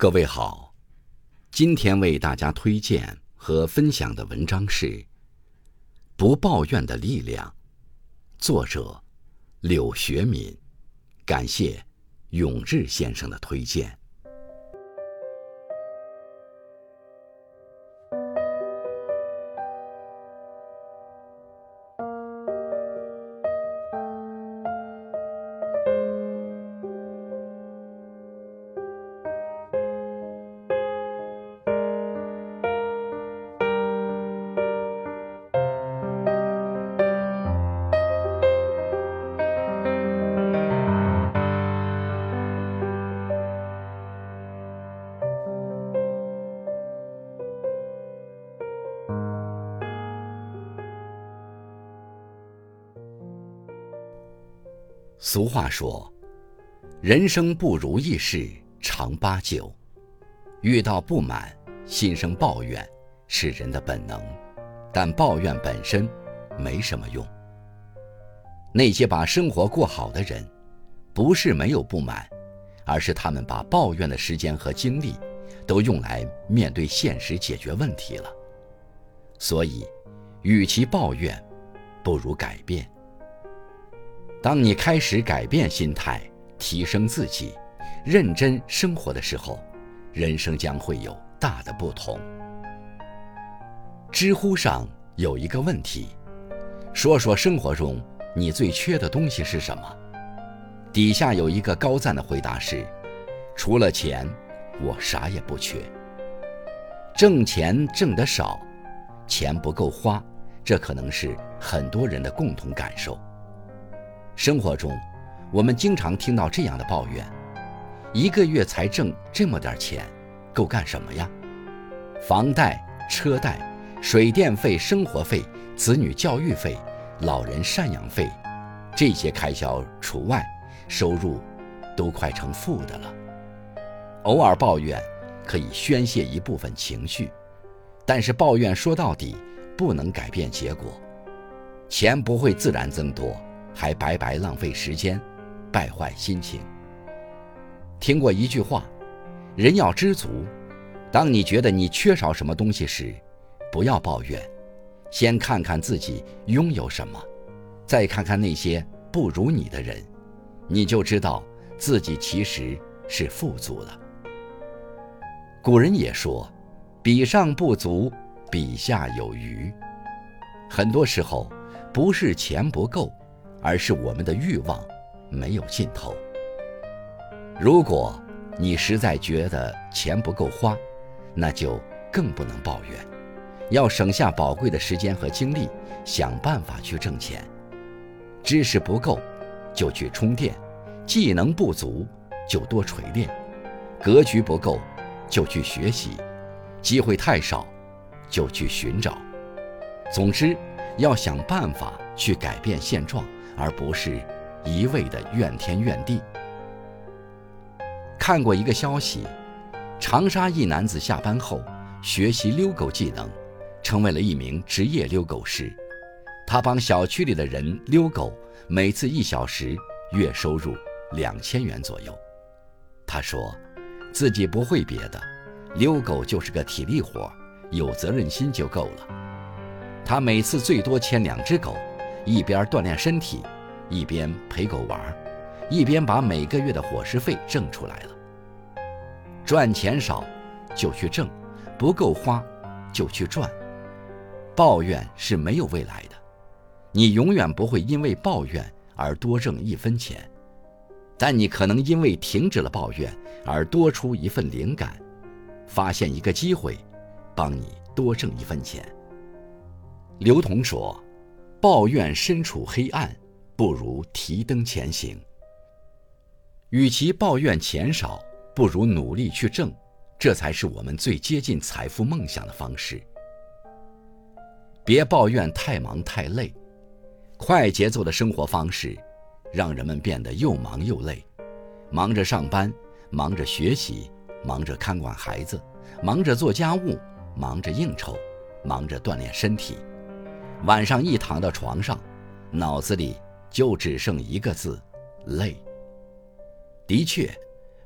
各位好，今天为大家推荐和分享的文章是《不抱怨的力量》，作者柳学敏，感谢永志先生的推荐。俗话说：“人生不如意事常八九，遇到不满，心生抱怨是人的本能，但抱怨本身没什么用。那些把生活过好的人，不是没有不满，而是他们把抱怨的时间和精力都用来面对现实解决问题了。所以，与其抱怨，不如改变。”当你开始改变心态，提升自己，认真生活的时候，人生将会有大的不同。知乎上有一个问题：说说生活中你最缺的东西是什么？底下有一个高赞的回答是：除了钱，我啥也不缺。挣钱挣得少，钱不够花，这可能是很多人的共同感受。生活中，我们经常听到这样的抱怨：一个月才挣这么点钱，够干什么呀？房贷、车贷、水电费、生活费、子女教育费、老人赡养费，这些开销除外，收入都快成负的了。偶尔抱怨可以宣泄一部分情绪，但是抱怨说到底不能改变结果，钱不会自然增多。还白白浪费时间，败坏心情。听过一句话：人要知足。当你觉得你缺少什么东西时，不要抱怨，先看看自己拥有什么，再看看那些不如你的人，你就知道自己其实是富足了。古人也说：“比上不足，比下有余。”很多时候，不是钱不够。而是我们的欲望没有尽头。如果你实在觉得钱不够花，那就更不能抱怨，要省下宝贵的时间和精力，想办法去挣钱。知识不够，就去充电；技能不足，就多锤炼；格局不够，就去学习；机会太少，就去寻找。总之，要想办法去改变现状。而不是一味的怨天怨地。看过一个消息，长沙一男子下班后学习遛狗技能，成为了一名职业遛狗师。他帮小区里的人遛狗，每次一小时月收入两千元左右。他说，自己不会别的，遛狗就是个体力活，有责任心就够了。他每次最多牵两只狗。一边锻炼身体，一边陪狗玩，一边把每个月的伙食费挣出来了。赚钱少就去挣，不够花就去赚。抱怨是没有未来的，你永远不会因为抱怨而多挣一分钱，但你可能因为停止了抱怨而多出一份灵感，发现一个机会，帮你多挣一分钱。刘同说。抱怨身处黑暗，不如提灯前行。与其抱怨钱少，不如努力去挣，这才是我们最接近财富梦想的方式。别抱怨太忙太累，快节奏的生活方式，让人们变得又忙又累，忙着上班，忙着学习，忙着看管孩子，忙着做家务，忙着应酬，忙着锻炼身体。晚上一躺到床上，脑子里就只剩一个字：累。的确，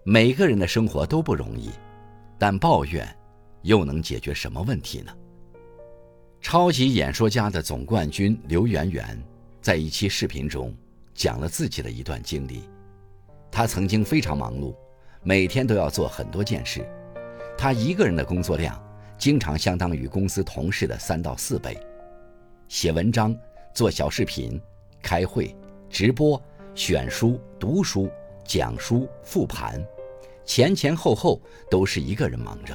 每个人的生活都不容易，但抱怨又能解决什么问题呢？超级演说家的总冠军刘媛媛在一期视频中讲了自己的一段经历。他曾经非常忙碌，每天都要做很多件事。他一个人的工作量经常相当于公司同事的三到四倍。写文章、做小视频、开会、直播、选书、读书、讲书、复盘，前前后后都是一个人忙着。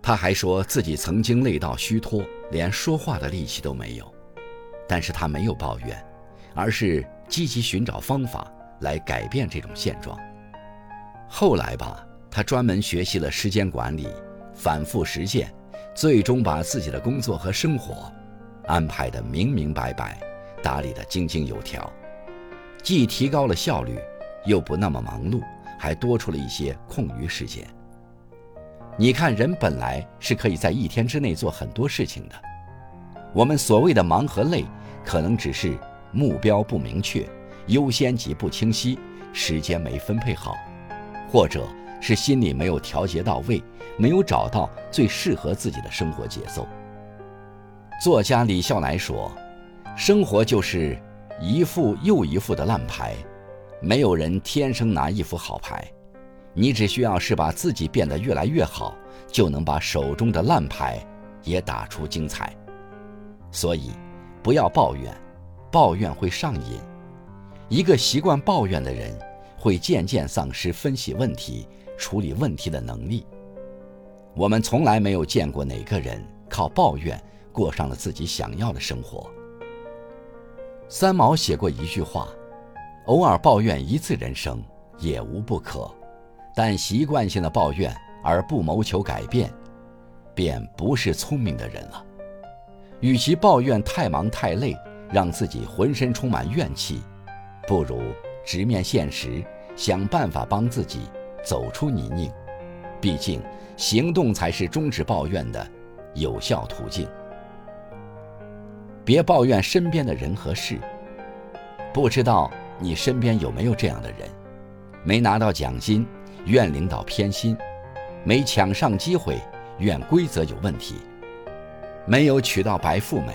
他还说自己曾经累到虚脱，连说话的力气都没有，但是他没有抱怨，而是积极寻找方法来改变这种现状。后来吧，他专门学习了时间管理，反复实践，最终把自己的工作和生活安排的明明白白，打理的井井有条，既提高了效率，又不那么忙碌，还多出了一些空余时间。你看，人本来是可以在一天之内做很多事情的。我们所谓的忙和累，可能只是目标不明确、优先级不清晰、时间没分配好，或者是心里没有调节到位，没有找到最适合自己的生活节奏。作家李笑来说：“生活就是一副又一副的烂牌，没有人天生拿一副好牌。”你只需要是把自己变得越来越好，就能把手中的烂牌也打出精彩。所以，不要抱怨，抱怨会上瘾。一个习惯抱怨的人，会渐渐丧失分析问题、处理问题的能力。我们从来没有见过哪个人靠抱怨过上了自己想要的生活。三毛写过一句话：“偶尔抱怨一次人生，也无不可。”但习惯性的抱怨而不谋求改变，便不是聪明的人了。与其抱怨太忙太累，让自己浑身充满怨气，不如直面现实，想办法帮自己走出泥泞。毕竟，行动才是终止抱怨的有效途径。别抱怨身边的人和事。不知道你身边有没有这样的人，没拿到奖金。怨领导偏心，没抢上机会；怨规则有问题，没有娶到白富美；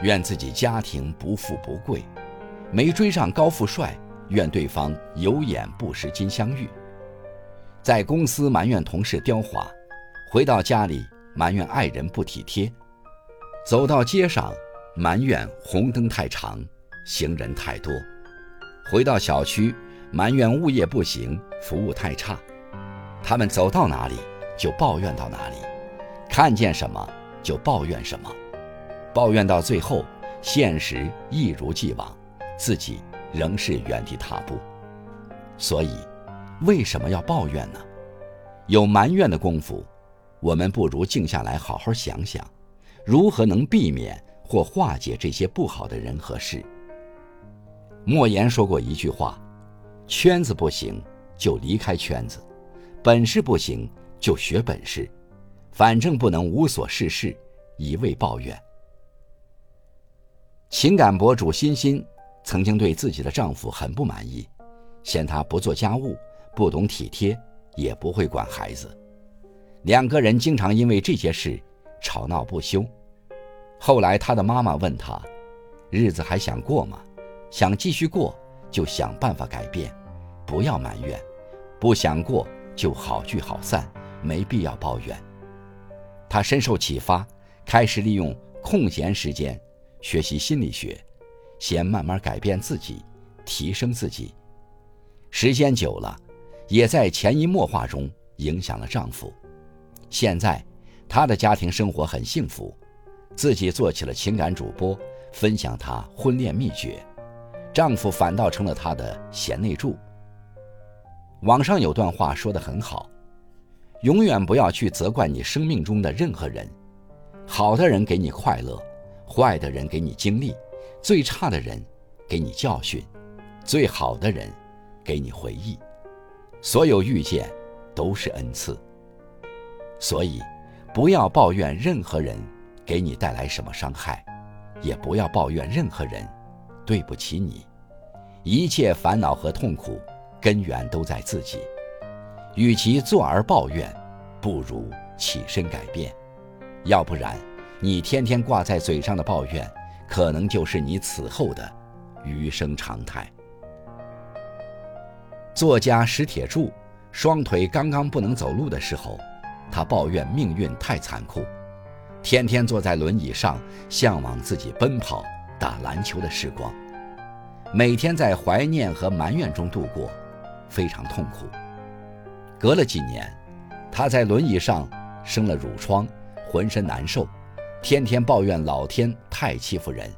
怨自己家庭不富不贵，没追上高富帅；怨对方有眼不识金镶玉。在公司埋怨同事刁滑，回到家里埋怨爱人不体贴；走到街上埋怨红灯太长，行人太多；回到小区。埋怨物业不行，服务太差，他们走到哪里就抱怨到哪里，看见什么就抱怨什么，抱怨到最后，现实一如既往，自己仍是原地踏步。所以，为什么要抱怨呢？有埋怨的功夫，我们不如静下来好好想想，如何能避免或化解这些不好的人和事。莫言说过一句话。圈子不行就离开圈子，本事不行就学本事，反正不能无所事事，一味抱怨。情感博主欣欣曾经对自己的丈夫很不满意，嫌他不做家务、不懂体贴，也不会管孩子，两个人经常因为这些事吵闹不休。后来他的妈妈问他：“日子还想过吗？想继续过，就想办法改变。”不要埋怨，不想过就好聚好散，没必要抱怨。他深受启发，开始利用空闲时间学习心理学，先慢慢改变自己，提升自己。时间久了，也在潜移默化中影响了丈夫。现在，她的家庭生活很幸福，自己做起了情感主播，分享她婚恋秘诀，丈夫反倒成了她的贤内助。网上有段话说得很好：永远不要去责怪你生命中的任何人，好的人给你快乐，坏的人给你经历，最差的人给你教训，最好的人给你回忆。所有遇见都是恩赐。所以，不要抱怨任何人给你带来什么伤害，也不要抱怨任何人对不起你。一切烦恼和痛苦。根源都在自己，与其坐而抱怨，不如起身改变。要不然，你天天挂在嘴上的抱怨，可能就是你此后的余生常态。作家史铁柱，双腿刚刚不能走路的时候，他抱怨命运太残酷，天天坐在轮椅上，向往自己奔跑、打篮球的时光，每天在怀念和埋怨中度过，非常痛苦。隔了几年，他在轮椅上生了褥疮，浑身难受，天天抱怨老天太欺负人，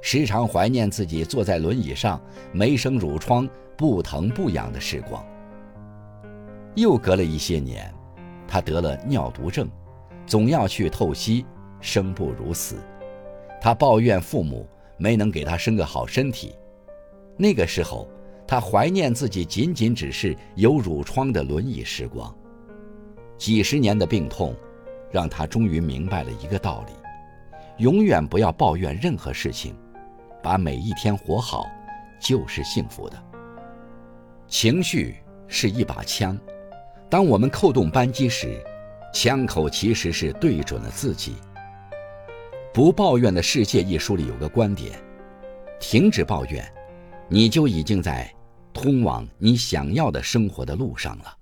时常怀念自己坐在轮椅上没生褥疮。不疼不痒的时光。又隔了一些年，他得了尿毒症，总要去透析，生不如死。他抱怨父母没能给他生个好身体。那个时候，他怀念自己仅仅只是有褥疮的轮椅时光。几十年的病痛，让他终于明白了一个道理：永远不要抱怨任何事情，把每一天活好，就是幸福的。情绪是一把枪，当我们扣动扳机时，枪口其实是对准了自己。《不抱怨的世界》一书里有个观点：停止抱怨，你就已经在通往你想要的生活的路上了。